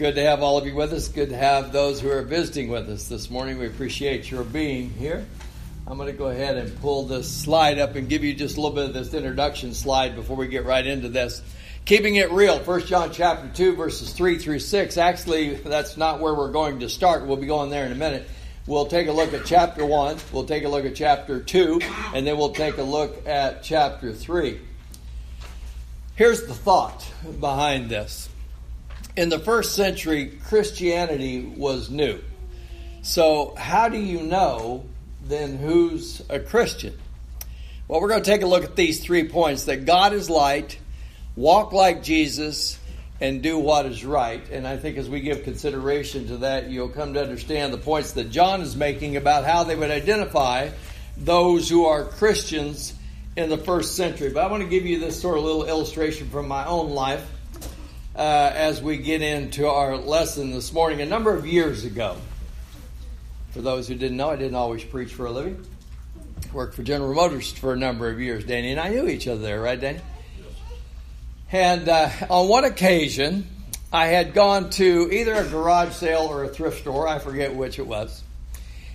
Good to have all of you with us. Good to have those who are visiting with us this morning. We appreciate your being here. I'm going to go ahead and pull this slide up and give you just a little bit of this introduction slide before we get right into this. Keeping it real, 1 John chapter 2 verses 3 through 6. Actually, that's not where we're going to start. We'll be going there in a minute. We'll take a look at chapter 1, we'll take a look at chapter 2, and then we'll take a look at chapter 3. Here's the thought behind this. In the first century, Christianity was new. So, how do you know then who's a Christian? Well, we're going to take a look at these three points that God is light, walk like Jesus, and do what is right. And I think as we give consideration to that, you'll come to understand the points that John is making about how they would identify those who are Christians in the first century. But I want to give you this sort of little illustration from my own life uh, as we get into our lesson this morning. A number of years ago, for those who didn't know, I didn't always preach for a living. Worked for General Motors for a number of years. Danny and I knew each other there, right, Danny? And uh, on one occasion, I had gone to either a garage sale or a thrift store. I forget which it was.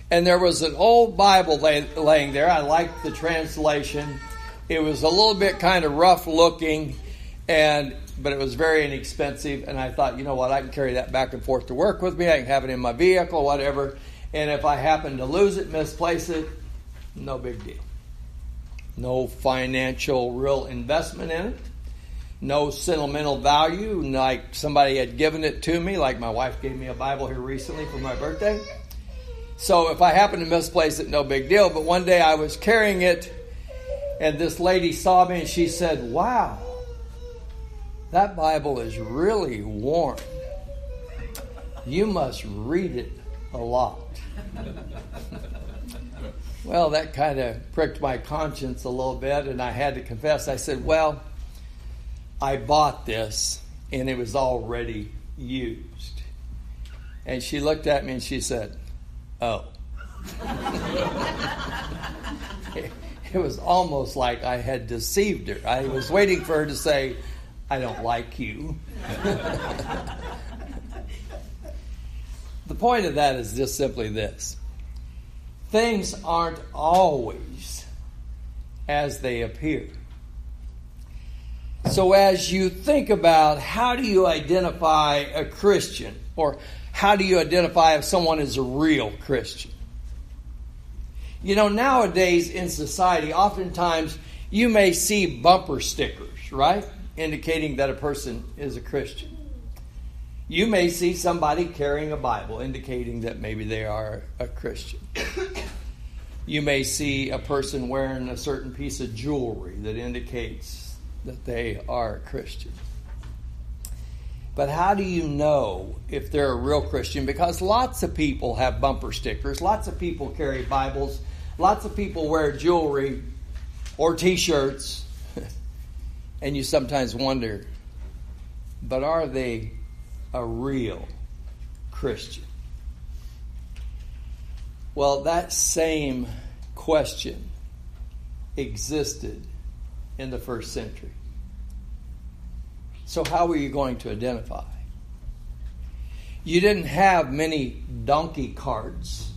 And there was an old Bible lay, laying there. I liked the translation. It was a little bit kind of rough looking, and but it was very inexpensive. And I thought, you know what, I can carry that back and forth to work with me. I can have it in my vehicle, whatever. And if I happen to lose it, misplace it, no big deal. No financial real investment in it. No sentimental value, like somebody had given it to me, like my wife gave me a Bible here recently for my birthday. So if I happen to misplace it, no big deal. But one day I was carrying it, and this lady saw me and she said, Wow, that Bible is really worn. You must read it a lot. well, that kind of pricked my conscience a little bit, and I had to confess. I said, Well, I bought this, and it was already used. And she looked at me and she said, Oh. it was almost like I had deceived her. I was waiting for her to say, I don't like you. the point of that is just simply this things aren't always as they appear. So, as you think about how do you identify a Christian, or how do you identify if someone is a real Christian? You know, nowadays in society, oftentimes you may see bumper stickers, right? Indicating that a person is a Christian. You may see somebody carrying a Bible, indicating that maybe they are a Christian. You may see a person wearing a certain piece of jewelry that indicates that they are a Christian. But how do you know if they're a real Christian? Because lots of people have bumper stickers, lots of people carry Bibles, lots of people wear jewelry or t shirts, and you sometimes wonder, but are they a real Christian? Well, that same question existed in the first century. So, how were you going to identify? You didn't have many donkey carts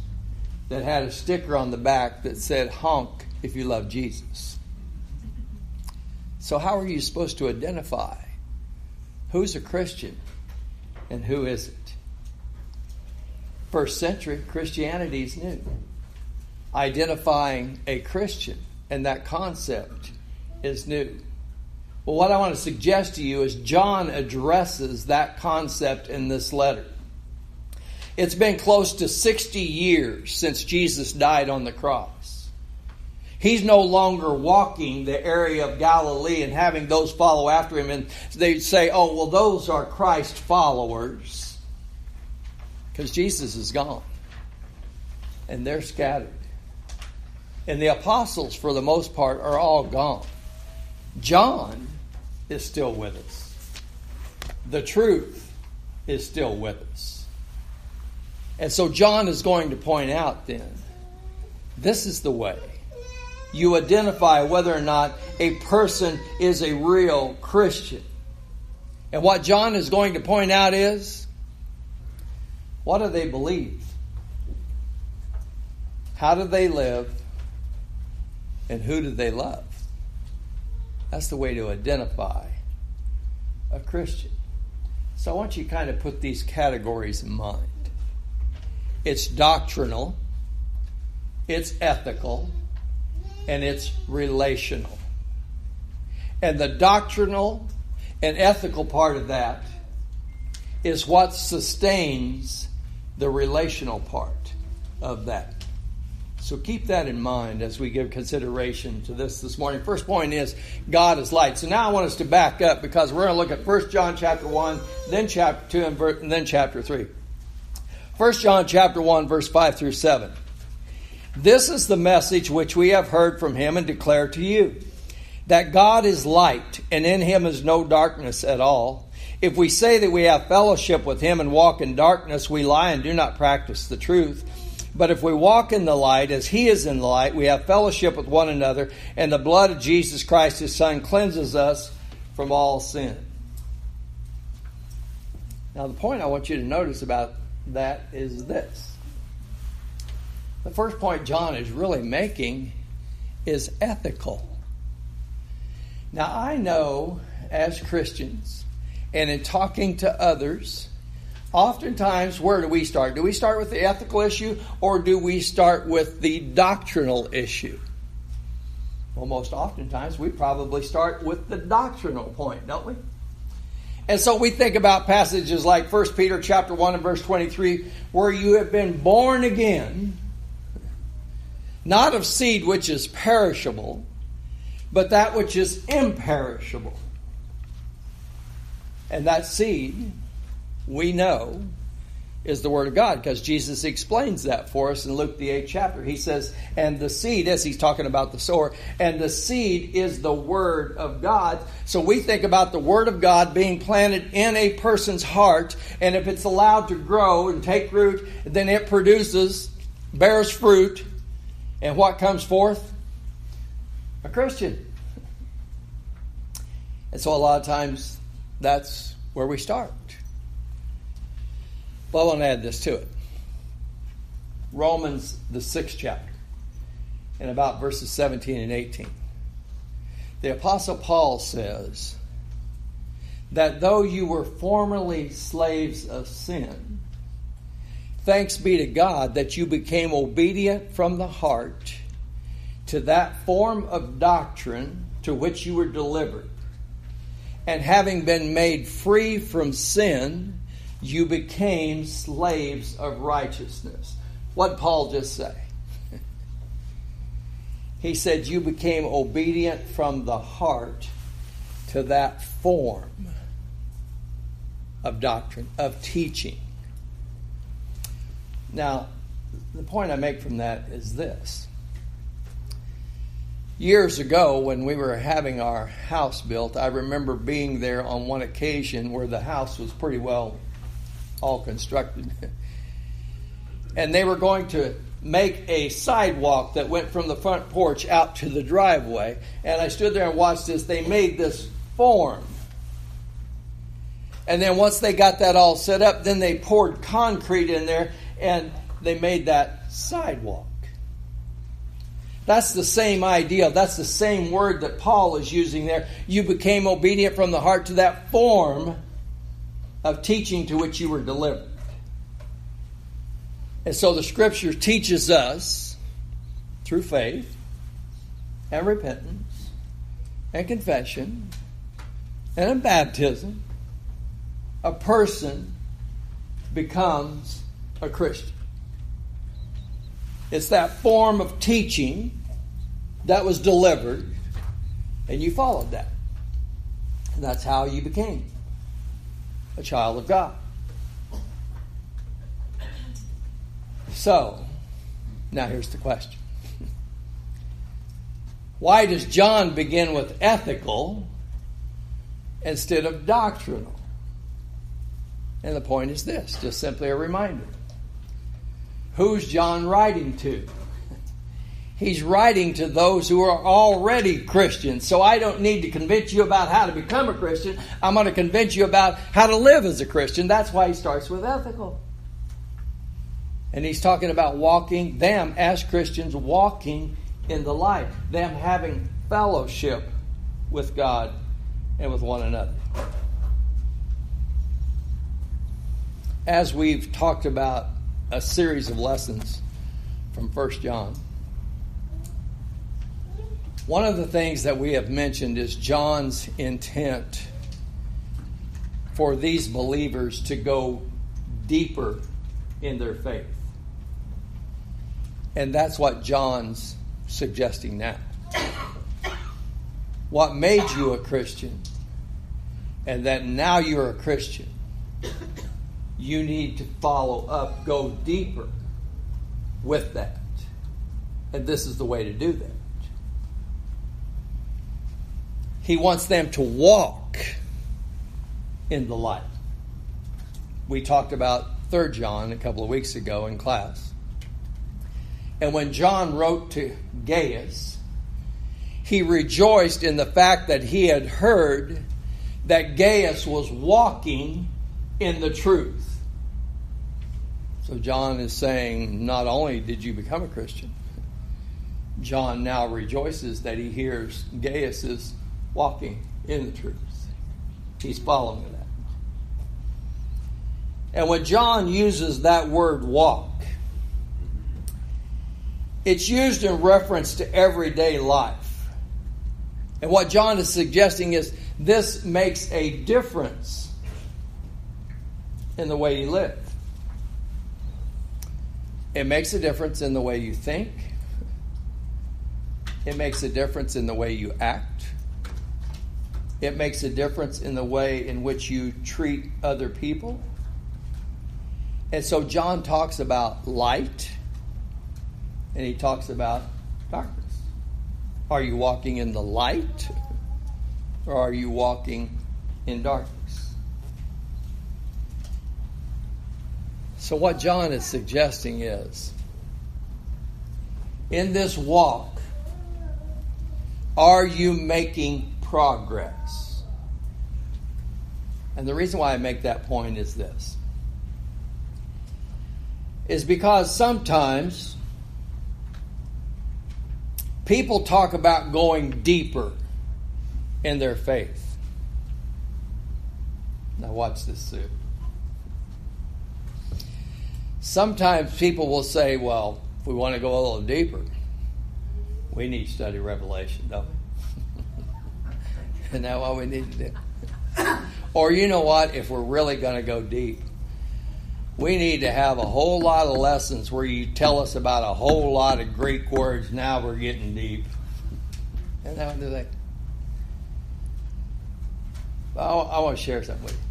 that had a sticker on the back that said, honk if you love Jesus. So, how are you supposed to identify who's a Christian and who isn't? First century Christianity is new. Identifying a Christian and that concept is new. Well, what I want to suggest to you is John addresses that concept in this letter. It's been close to 60 years since Jesus died on the cross. He's no longer walking the area of Galilee and having those follow after him, and they'd say, oh, well, those are Christ followers. Because Jesus is gone, and they're scattered. And the apostles, for the most part, are all gone. John is still with us. The truth is still with us. And so John is going to point out then this is the way you identify whether or not a person is a real Christian. And what John is going to point out is What do they believe? How do they live? And who do they love? That's the way to identify a Christian. So I want you to kind of put these categories in mind it's doctrinal, it's ethical, and it's relational. And the doctrinal and ethical part of that is what sustains the relational part of that. So keep that in mind as we give consideration to this this morning. First point is God is light. So now I want us to back up because we're going to look at 1 John chapter 1, then chapter 2, and then chapter 3. 1 John chapter 1, verse 5 through 7. This is the message which we have heard from him and declare to you that God is light, and in him is no darkness at all. If we say that we have fellowship with him and walk in darkness, we lie and do not practice the truth. But if we walk in the light as he is in the light, we have fellowship with one another, and the blood of Jesus Christ, his son, cleanses us from all sin. Now, the point I want you to notice about that is this. The first point John is really making is ethical. Now, I know as Christians, and in talking to others, oftentimes where do we start? Do we start with the ethical issue or do we start with the doctrinal issue? Well, most oftentimes we probably start with the doctrinal point, don't we? And so we think about passages like 1 Peter chapter 1 and verse 23 where you have been born again not of seed which is perishable but that which is imperishable. And that seed, we know, is the Word of God because Jesus explains that for us in Luke, the eighth chapter. He says, and the seed, as he's talking about the sower, and the seed is the Word of God. So we think about the Word of God being planted in a person's heart, and if it's allowed to grow and take root, then it produces, bears fruit, and what comes forth? A Christian. And so a lot of times that's where we start. But I want to add this to it. Romans, the sixth chapter, and about verses 17 and 18. The Apostle Paul says that though you were formerly slaves of sin, thanks be to God that you became obedient from the heart to that form of doctrine to which you were delivered and having been made free from sin, you became slaves of righteousness. What Paul just say? he said you became obedient from the heart to that form of doctrine, of teaching. Now, the point I make from that is this Years ago, when we were having our house built, I remember being there on one occasion where the house was pretty well all constructed. and they were going to make a sidewalk that went from the front porch out to the driveway. And I stood there and watched this. They made this form. And then once they got that all set up, then they poured concrete in there and they made that sidewalk. That's the same idea. That's the same word that Paul is using there. You became obedient from the heart to that form of teaching to which you were delivered. And so the scripture teaches us through faith and repentance and confession and in baptism, a person becomes a Christian. It's that form of teaching that was delivered, and you followed that. And that's how you became a child of God. So, now here's the question. Why does John begin with ethical instead of doctrinal? And the point is this just simply a reminder. Who's John writing to? He's writing to those who are already Christians. So I don't need to convince you about how to become a Christian. I'm going to convince you about how to live as a Christian. That's why he starts with ethical. And he's talking about walking, them as Christians walking in the light, them having fellowship with God and with one another. As we've talked about a series of lessons from 1 John, one of the things that we have mentioned is John's intent for these believers to go deeper in their faith. And that's what John's suggesting now. What made you a Christian, and that now you're a Christian, you need to follow up, go deeper with that. And this is the way to do that. He wants them to walk in the light. We talked about 3 John a couple of weeks ago in class. And when John wrote to Gaius, he rejoiced in the fact that he had heard that Gaius was walking in the truth. So John is saying, not only did you become a Christian, John now rejoices that he hears Gaius is walking in the truth. He's following that. And when John uses that word walk, it's used in reference to everyday life. And what John is suggesting is this makes a difference in the way you live. It makes a difference in the way you think. It makes a difference in the way you act. It makes a difference in the way in which you treat other people. And so John talks about light and he talks about darkness. Are you walking in the light or are you walking in darkness? So, what John is suggesting is in this walk, are you making progress. And the reason why I make that point is this is because sometimes people talk about going deeper in their faith. Now, watch this, Sue. Sometimes people will say, well, if we want to go a little deeper, we need to study Revelation, don't we? Isn't that what we need to do? or you know what? If we're really going to go deep, we need to have a whole lot of lessons where you tell us about a whole lot of Greek words. Now we're getting deep. And how do they? I, I want to share something with you.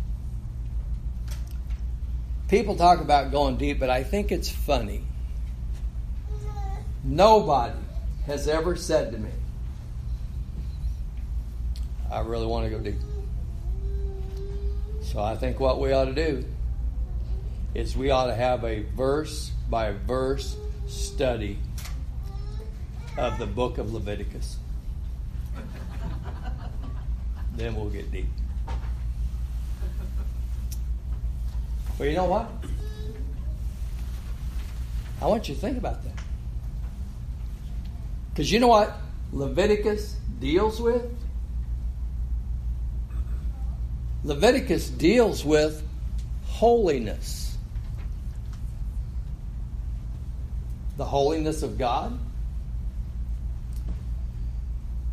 People talk about going deep, but I think it's funny. Nobody has ever said to me, I really want to go deep. So I think what we ought to do is we ought to have a verse by verse study of the book of Leviticus. then we'll get deep. Well, you know what? I want you to think about that. Because you know what Leviticus deals with? Leviticus deals with holiness. The holiness of God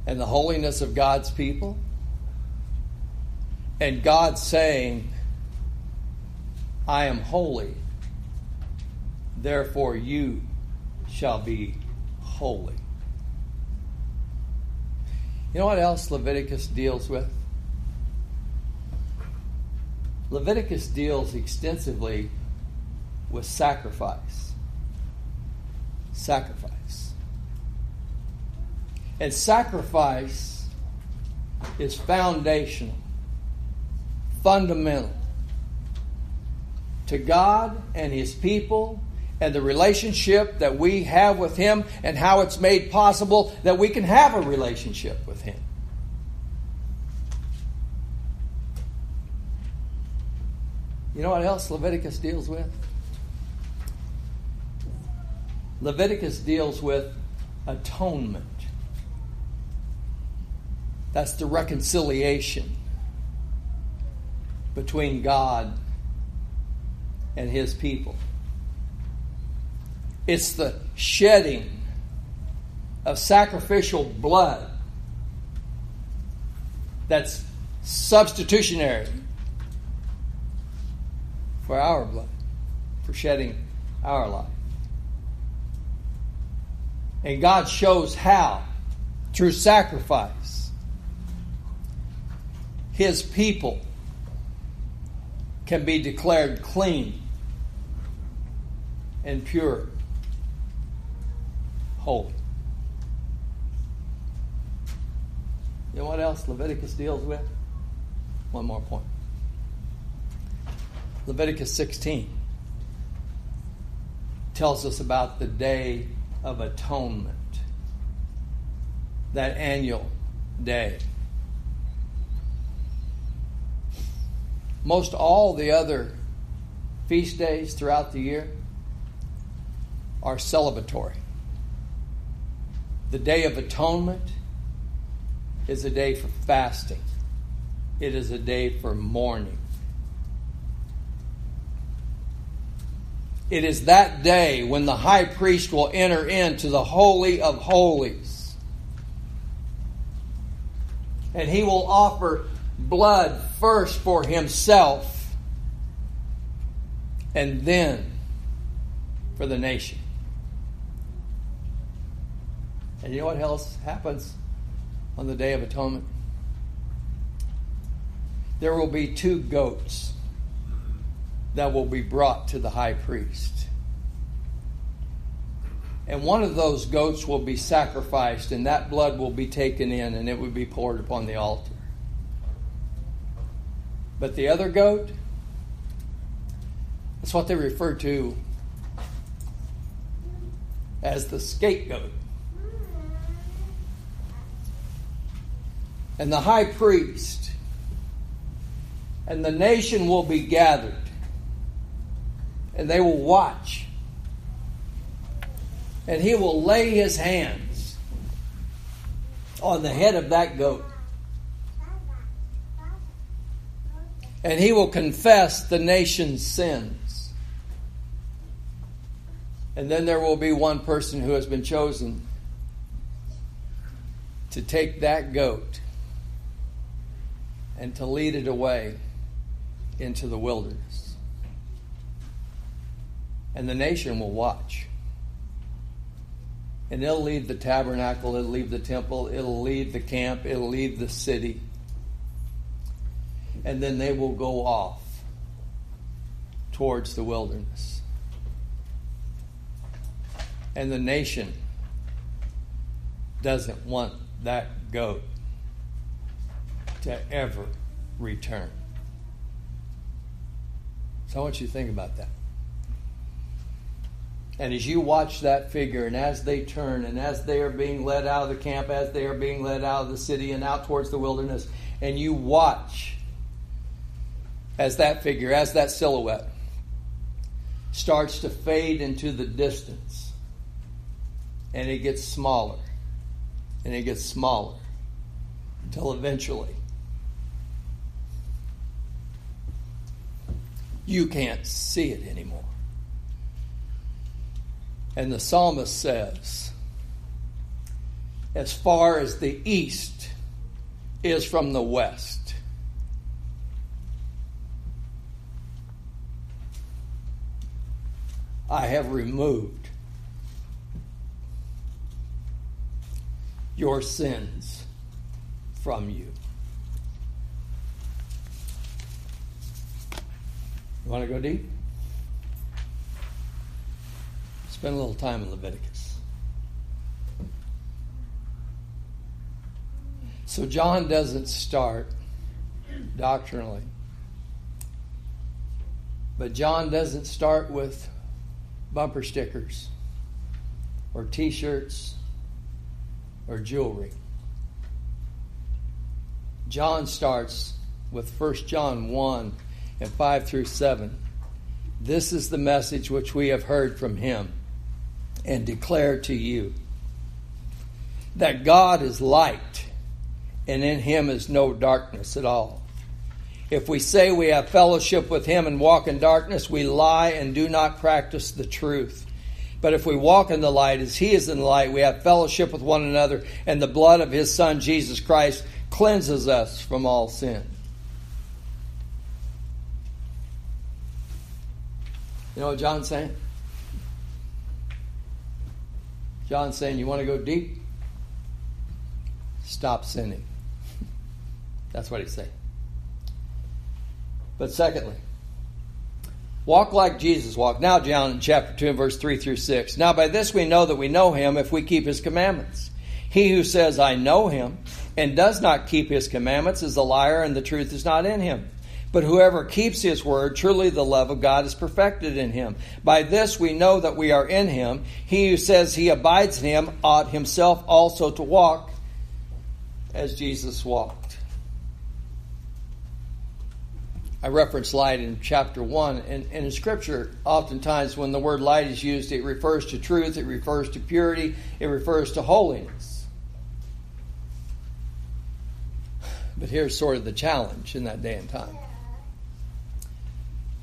and the holiness of God's people. And God saying, I am holy, therefore you shall be holy. You know what else Leviticus deals with? Leviticus deals extensively with sacrifice. Sacrifice. And sacrifice is foundational, fundamental to God and His people and the relationship that we have with Him and how it's made possible that we can have a relationship with Him. You know what else Leviticus deals with? Leviticus deals with atonement. That's the reconciliation between God and his people. It's the shedding of sacrificial blood that's substitutionary for our blood, for shedding our life. And God shows how, through sacrifice, His people can be declared clean and pure, holy. You know what else Leviticus deals with? One more point. Leviticus 16 tells us about the day of atonement, that annual day. Most all the other feast days throughout the year are celebratory. The Day of Atonement is a day for fasting, it is a day for mourning. It is that day when the high priest will enter into the Holy of Holies. And he will offer blood first for himself and then for the nation. And you know what else happens on the Day of Atonement? There will be two goats that will be brought to the high priest. And one of those goats will be sacrificed, and that blood will be taken in, and it would be poured upon the altar. But the other goat, that's what they refer to as the scapegoat. And the high priest and the nation will be gathered and they will watch. And he will lay his hands on the head of that goat. And he will confess the nation's sins. And then there will be one person who has been chosen to take that goat and to lead it away into the wilderness and the nation will watch. And it'll leave the tabernacle, it'll leave the temple, it'll leave the camp, it'll leave the city. And then they will go off towards the wilderness. And the nation doesn't want that goat to ever return. So I want you to think about that. And as you watch that figure, and as they turn, and as they are being led out of the camp, as they are being led out of the city and out towards the wilderness, and you watch as that figure, as that silhouette starts to fade into the distance, and it gets smaller, and it gets smaller, until eventually you can't see it anymore. And the psalmist says, as far as the east is from the west. I have removed your sins from you. You want to go deep? Spend a little time in Leviticus. So John doesn't start doctrinally. But John doesn't start with bumper stickers or t shirts or jewelry. John starts with 1 John 1 and 5 through 7. This is the message which we have heard from him and declare to you that God is light, and in him is no darkness at all. If we say we have fellowship with him and walk in darkness, we lie and do not practice the truth. But if we walk in the light as he is in the light, we have fellowship with one another, and the blood of his son Jesus Christ cleanses us from all sin. You know what John's saying? John's saying, You want to go deep? Stop sinning. That's what he's saying. But secondly, walk like Jesus walked. Now, John chapter 2 and verse 3 through 6. Now, by this we know that we know him if we keep his commandments. He who says, I know him, and does not keep his commandments is a liar, and the truth is not in him. But whoever keeps his word, truly the love of God is perfected in him. By this we know that we are in him. He who says he abides in him ought himself also to walk as Jesus walked. I reference light in chapter 1. And, and in Scripture, oftentimes when the word light is used, it refers to truth, it refers to purity, it refers to holiness. But here's sort of the challenge in that day and time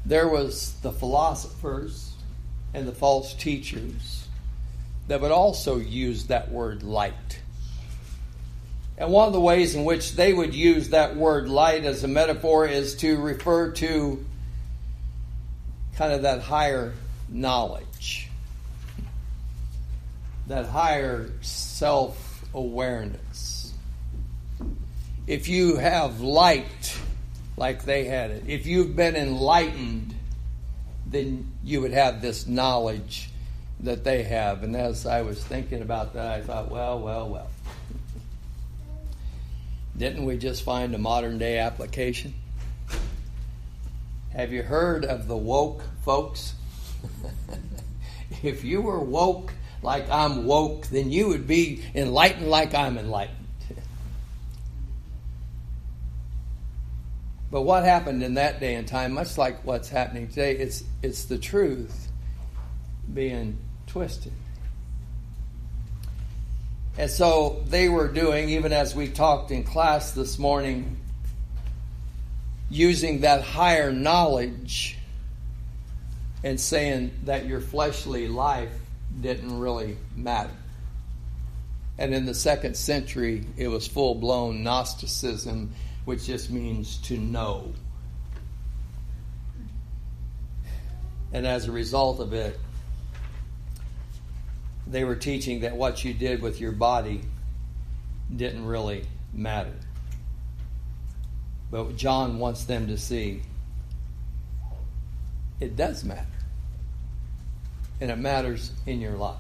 there was the philosophers and the false teachers that would also use that word light. And one of the ways in which they would use that word light as a metaphor is to refer to kind of that higher knowledge, that higher self awareness. If you have light, like they had it. If you've been enlightened, then you would have this knowledge that they have. And as I was thinking about that, I thought, well, well, well. Didn't we just find a modern day application? Have you heard of the woke folks? if you were woke like I'm woke, then you would be enlightened like I'm enlightened. But what happened in that day and time, much like what's happening today, it's, it's the truth being twisted. And so they were doing, even as we talked in class this morning, using that higher knowledge and saying that your fleshly life didn't really matter. And in the second century, it was full blown Gnosticism which just means to know. And as a result of it, they were teaching that what you did with your body didn't really matter. But John wants them to see it does matter. And it matters in your life.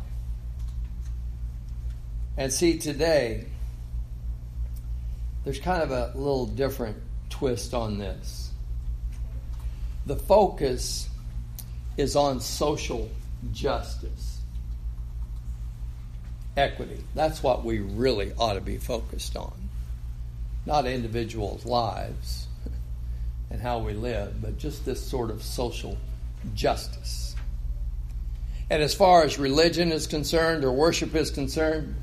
And see, today, there's kind of a little different twist on this. The focus is on social justice, equity. That's what we really ought to be focused on. Not individuals' lives and how we live, but just this sort of social justice. And as far as religion is concerned or worship is concerned,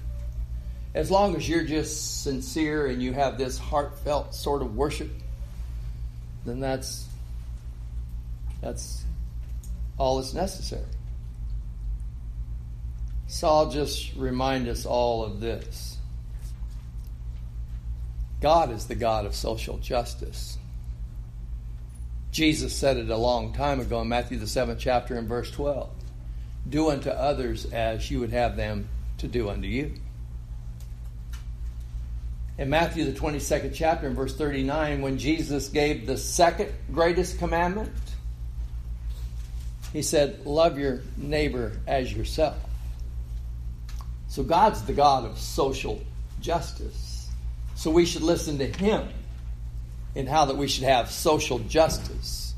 as long as you're just sincere and you have this heartfelt sort of worship, then that's that's all that's necessary. So I'll just remind us all of this. God is the God of social justice. Jesus said it a long time ago in Matthew the seventh chapter and verse twelve. Do unto others as you would have them to do unto you in Matthew, the 22nd chapter, in verse 39, when Jesus gave the second greatest commandment, he said, Love your neighbor as yourself. So God's the God of social justice. So we should listen to him in how that we should have social justice,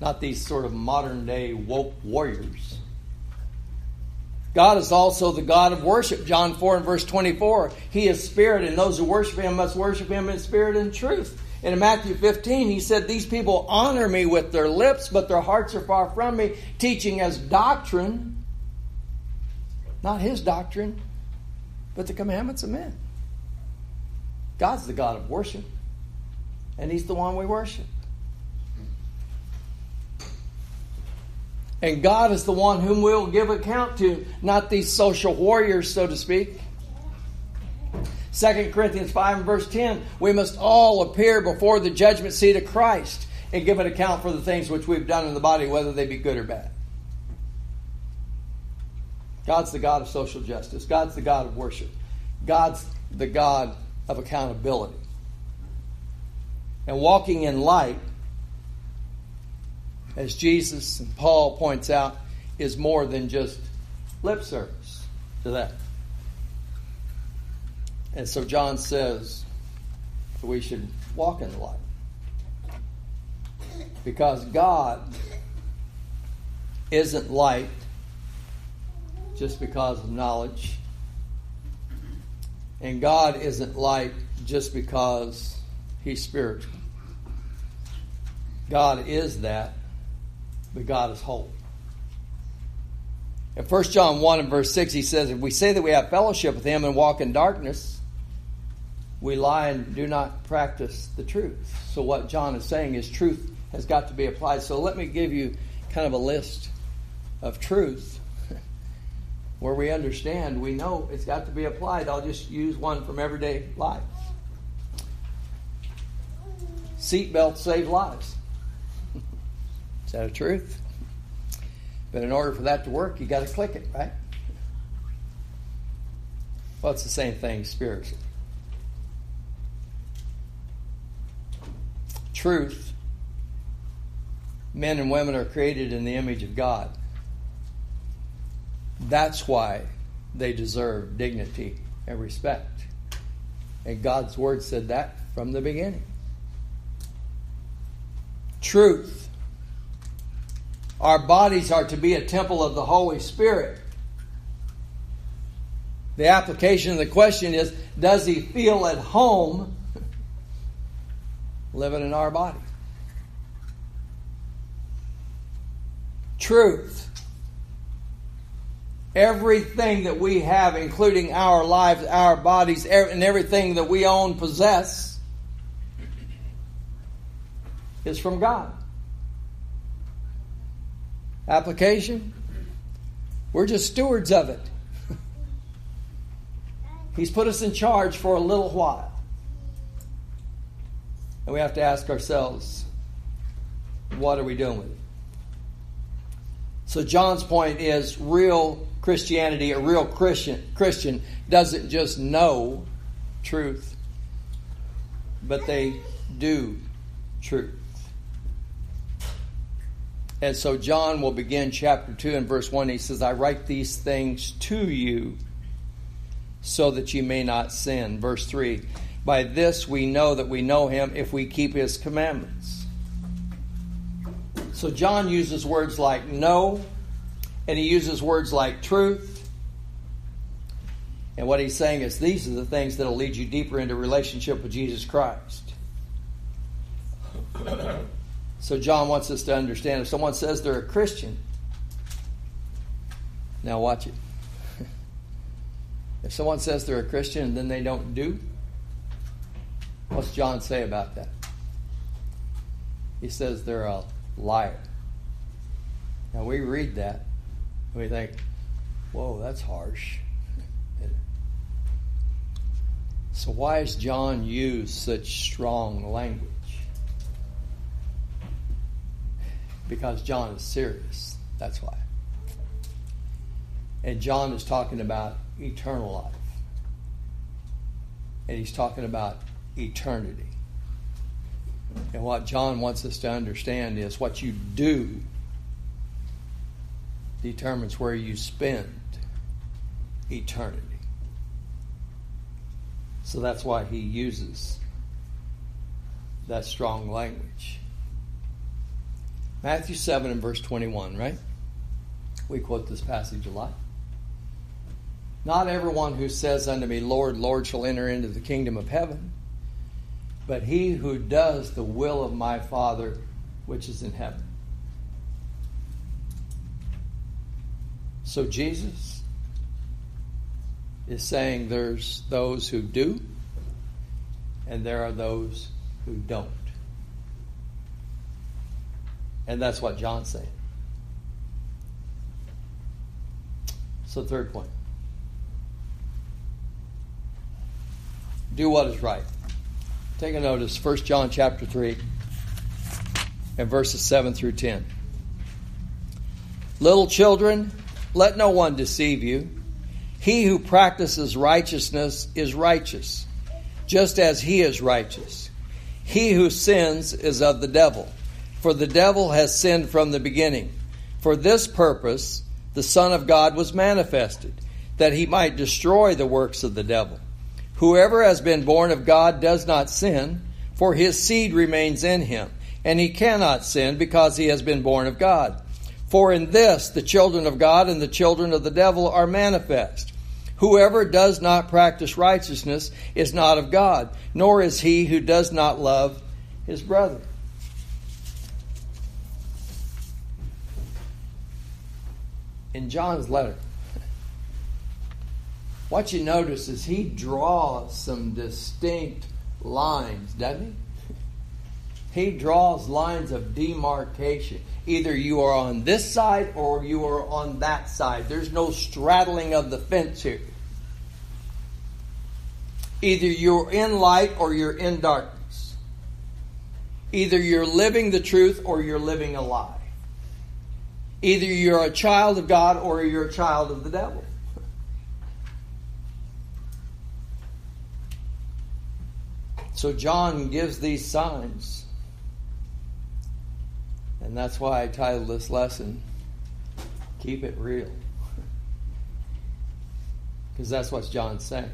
not these sort of modern day woke warriors. God is also the God of worship. John 4 and verse 24. He is spirit, and those who worship him must worship him in spirit and truth. And in Matthew 15, he said, These people honor me with their lips, but their hearts are far from me, teaching as doctrine Not his doctrine, but the commandments of men. God's the God of worship, and he's the one we worship. And God is the one whom we'll give account to, not these social warriors, so to speak. 2 Corinthians 5 and verse 10 we must all appear before the judgment seat of Christ and give an account for the things which we've done in the body, whether they be good or bad. God's the God of social justice, God's the God of worship, God's the God of accountability. And walking in light as Jesus and Paul points out, is more than just lip service to that. And so John says we should walk in the light. Because God isn't light just because of knowledge. And God isn't light just because he's spiritual. God is that but God is holy. In 1 John 1 and verse 6, he says, If we say that we have fellowship with him and walk in darkness, we lie and do not practice the truth. So, what John is saying is truth has got to be applied. So, let me give you kind of a list of truth where we understand, we know it's got to be applied. I'll just use one from everyday life. Seatbelts save lives. Is that a truth? But in order for that to work, you got to click it, right? Well, it's the same thing spiritually. Truth. Men and women are created in the image of God. That's why they deserve dignity and respect. And God's Word said that from the beginning. Truth. Our bodies are to be a temple of the Holy Spirit. The application of the question is Does he feel at home living in our body? Truth. Everything that we have, including our lives, our bodies, and everything that we own, possess, is from God. Application? We're just stewards of it. He's put us in charge for a little while. And we have to ask ourselves, what are we doing with it? So John's point is real Christianity, a real Christian Christian doesn't just know truth, but they do truth. And so John will begin chapter 2 and verse 1. He says, I write these things to you so that you may not sin. Verse 3 By this we know that we know him if we keep his commandments. So John uses words like know, and he uses words like truth. And what he's saying is these are the things that will lead you deeper into relationship with Jesus Christ. So John wants us to understand if someone says they're a Christian, now watch it. if someone says they're a Christian and then they don't do, what's John say about that? He says they're a liar. Now we read that we think, whoa, that's harsh. So why has John used such strong language? Because John is serious. That's why. And John is talking about eternal life. And he's talking about eternity. And what John wants us to understand is what you do determines where you spend eternity. So that's why he uses that strong language. Matthew 7 and verse 21, right? We quote this passage a lot. Not everyone who says unto me, Lord, Lord, shall enter into the kingdom of heaven, but he who does the will of my Father which is in heaven. So Jesus is saying there's those who do and there are those who don't. And that's what John's saying. So, third point do what is right. Take a notice, 1 John chapter 3 and verses 7 through 10. Little children, let no one deceive you. He who practices righteousness is righteous, just as he is righteous. He who sins is of the devil, for the devil has sinned from the beginning. For this purpose the Son of God was manifested, that he might destroy the works of the devil. Whoever has been born of God does not sin, for his seed remains in him, and he cannot sin because he has been born of God. For in this the children of God and the children of the devil are manifest. Whoever does not practice righteousness is not of God, nor is he who does not love his brother. In John's letter, what you notice is he draws some distinct lines, doesn't he? He draws lines of demarcation. Either you are on this side or you are on that side. There's no straddling of the fence here. Either you're in light or you're in darkness. Either you're living the truth or you're living a lie. Either you're a child of God or you're a child of the devil. So John gives these signs. And that's why I titled this lesson, Keep It Real. Because that's what John's saying.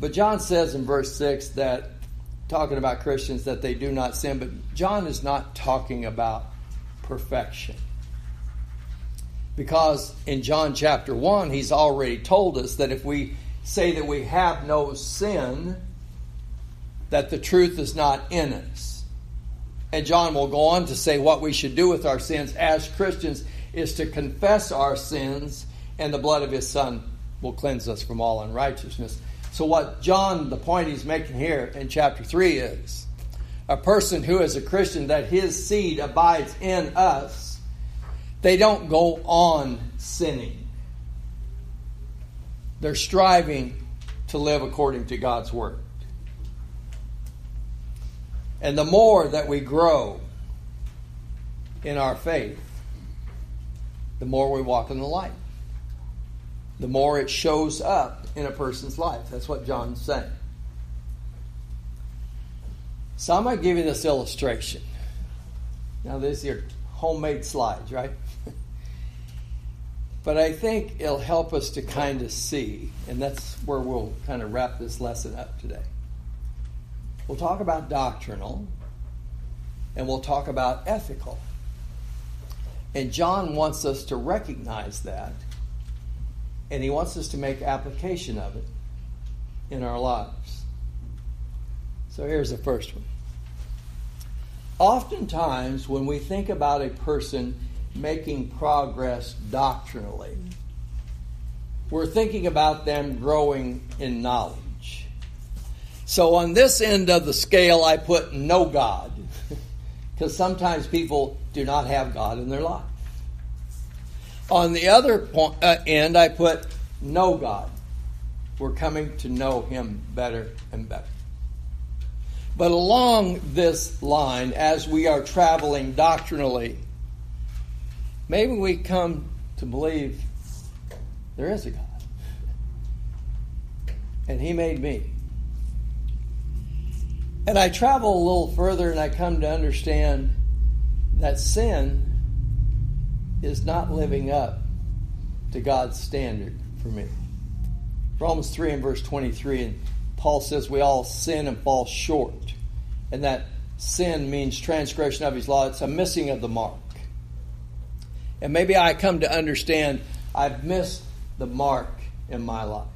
But John says in verse 6 that, talking about Christians, that they do not sin, but John is not talking about perfection. Because in John chapter 1, he's already told us that if we say that we have no sin, that the truth is not in us. And John will go on to say what we should do with our sins as Christians is to confess our sins, and the blood of his Son will cleanse us from all unrighteousness. So, what John, the point he's making here in chapter 3 is a person who is a Christian, that his seed abides in us, they don't go on sinning. They're striving to live according to God's Word. And the more that we grow in our faith, the more we walk in the light. The more it shows up in a person's life. That's what John's saying. So I'm going to give you this illustration. Now, these are homemade slides, right? But I think it'll help us to kind of see, and that's where we'll kind of wrap this lesson up today. We'll talk about doctrinal, and we'll talk about ethical. And John wants us to recognize that, and he wants us to make application of it in our lives. So here's the first one. Oftentimes, when we think about a person making progress doctrinally. We're thinking about them growing in knowledge. So on this end of the scale, I put no God, because sometimes people do not have God in their life. On the other point, uh, end, I put know God. We're coming to know Him better and better. But along this line, as we are traveling doctrinally, maybe we come to believe there is a God. And He made me. And I travel a little further and I come to understand that sin is not living up to God's standard for me. Romans 3 and verse 23, and Paul says we all sin and fall short. And that sin means transgression of his law. It's a missing of the mark. And maybe I come to understand I've missed the mark in my life.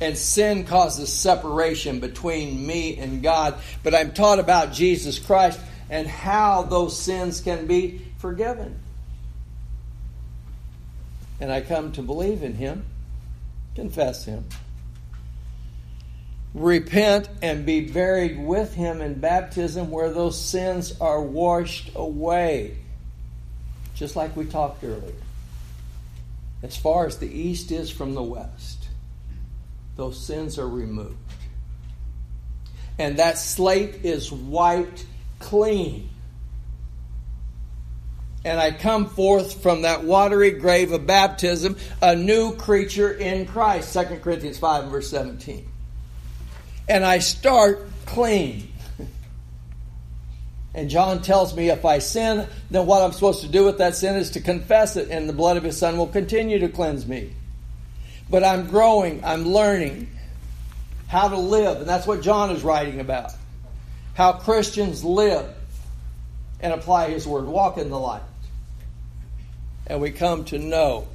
And sin causes separation between me and God. But I'm taught about Jesus Christ and how those sins can be forgiven. and I come to believe in Him, confess Him, repent, and be buried with Him in baptism where those sins are washed away, just like we talked earlier. As far as the east is from the west, those sins are removed. And that slate is wiped clean and I come forth from that watery grave of baptism, a new creature in Christ. 2 Corinthians 5 and verse 17. And I start clean. And John tells me if I sin, then what I'm supposed to do with that sin is to confess it, and the blood of his son will continue to cleanse me. But I'm growing, I'm learning how to live, and that's what John is writing about. How Christians live and apply his word, walk in the light and we come to know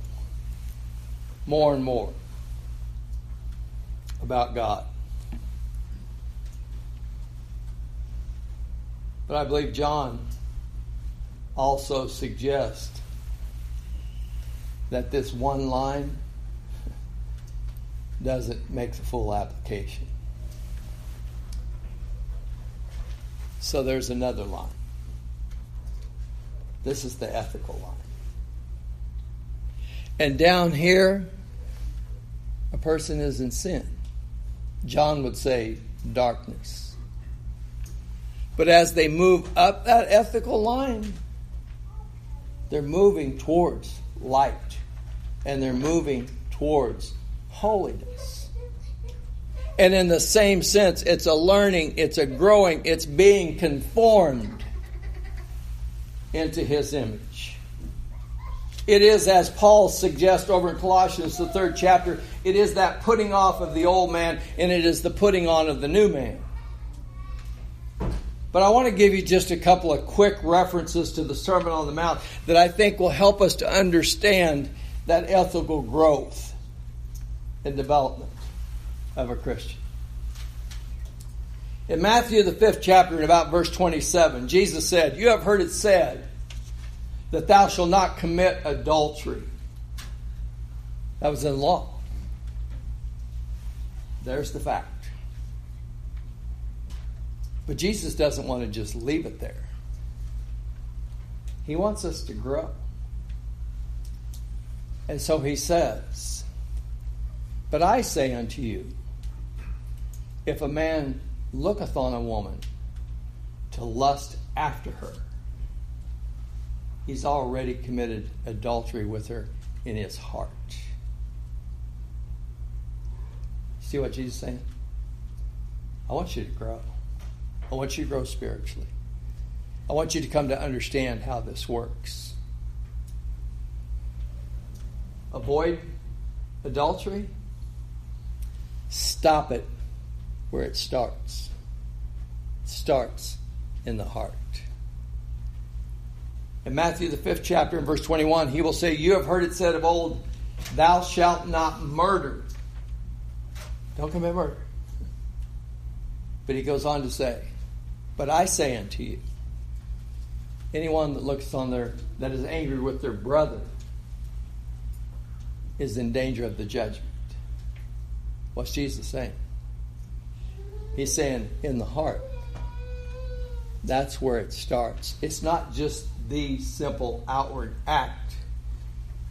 more and more about God. But I believe John also suggests that this one line doesn't make the full application. So there's another line. This is the ethical line. And down here, a person is in sin. John would say darkness. But as they move up that ethical line, they're moving towards light and they're moving towards holiness. And in the same sense, it's a learning, it's a growing, it's being conformed into his image. It is, as Paul suggests over in Colossians, the third chapter, it is that putting off of the old man and it is the putting on of the new man. But I want to give you just a couple of quick references to the Sermon on the Mount that I think will help us to understand that ethical growth and development of a Christian. In Matthew, the fifth chapter, in about verse 27, Jesus said, You have heard it said, that thou shalt not commit adultery. That was in law. There's the fact. But Jesus doesn't want to just leave it there. He wants us to grow. And so he says, But I say unto you, if a man looketh on a woman to lust after her, he's already committed adultery with her in his heart. See what Jesus is saying? I want you to grow. I want you to grow spiritually. I want you to come to understand how this works. Avoid adultery. Stop it where it starts. It starts in the heart. In Matthew, the fifth chapter, in verse 21, he will say, You have heard it said of old, Thou shalt not murder. Don't commit murder. But he goes on to say, But I say unto you, anyone that looks on their, that is angry with their brother, is in danger of the judgment. What's Jesus saying? He's saying, in the heart. That's where it starts. It's not just the simple outward act,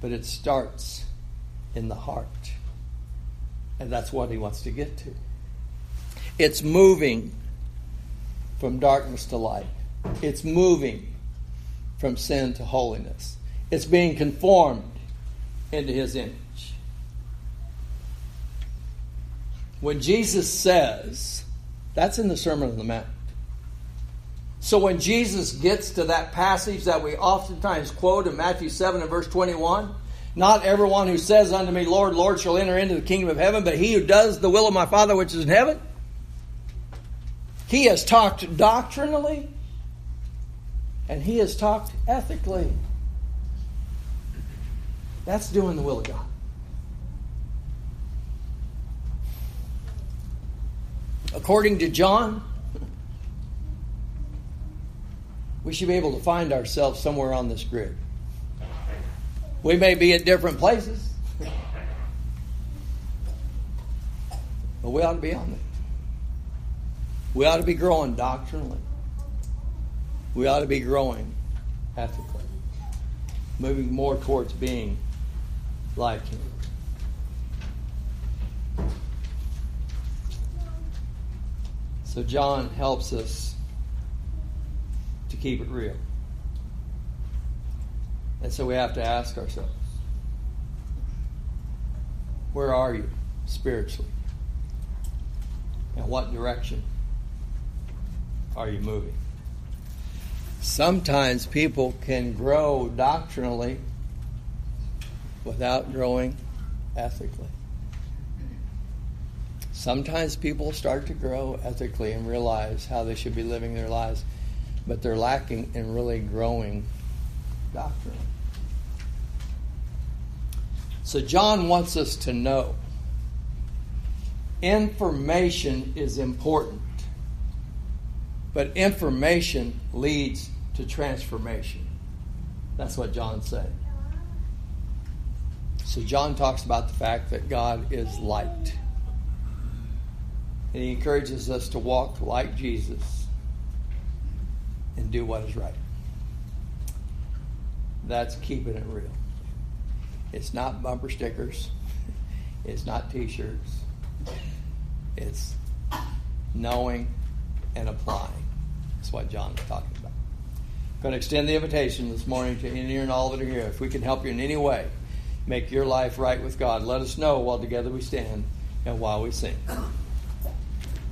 but it starts in the heart. And that's what he wants to get to. It's moving from darkness to light, it's moving from sin to holiness, it's being conformed into his image. When Jesus says, that's in the Sermon on the Mount. So when Jesus gets to that passage that we oftentimes quote in Matthew 7 and verse 21, not everyone who says unto me, Lord, Lord, shall enter into the kingdom of heaven, but he who does the will of my Father which is in heaven. He has talked doctrinally and he has talked ethically. That's doing the will of God. According to John, we should be able to find ourselves somewhere on this grid. We may be at different places, but we ought to be on it. We ought to be growing doctrinally. We ought to be growing ethically, moving more towards being like Him. So, John helps us keep it real. And so we have to ask ourselves where are you spiritually? And what direction are you moving? Sometimes people can grow doctrinally without growing ethically. Sometimes people start to grow ethically and realize how they should be living their lives, but they're lacking in really growing doctrine. So, John wants us to know information is important, but information leads to transformation. That's what John said. So, John talks about the fact that God is light. And he encourages us to walk like Jesus and do what is right. That's keeping it real. It's not bumper stickers. It's not t shirts. It's knowing and applying. That's what John is talking about. I'm going to extend the invitation this morning to any and all that are here. If we can help you in any way, make your life right with God, let us know while together we stand and while we sing.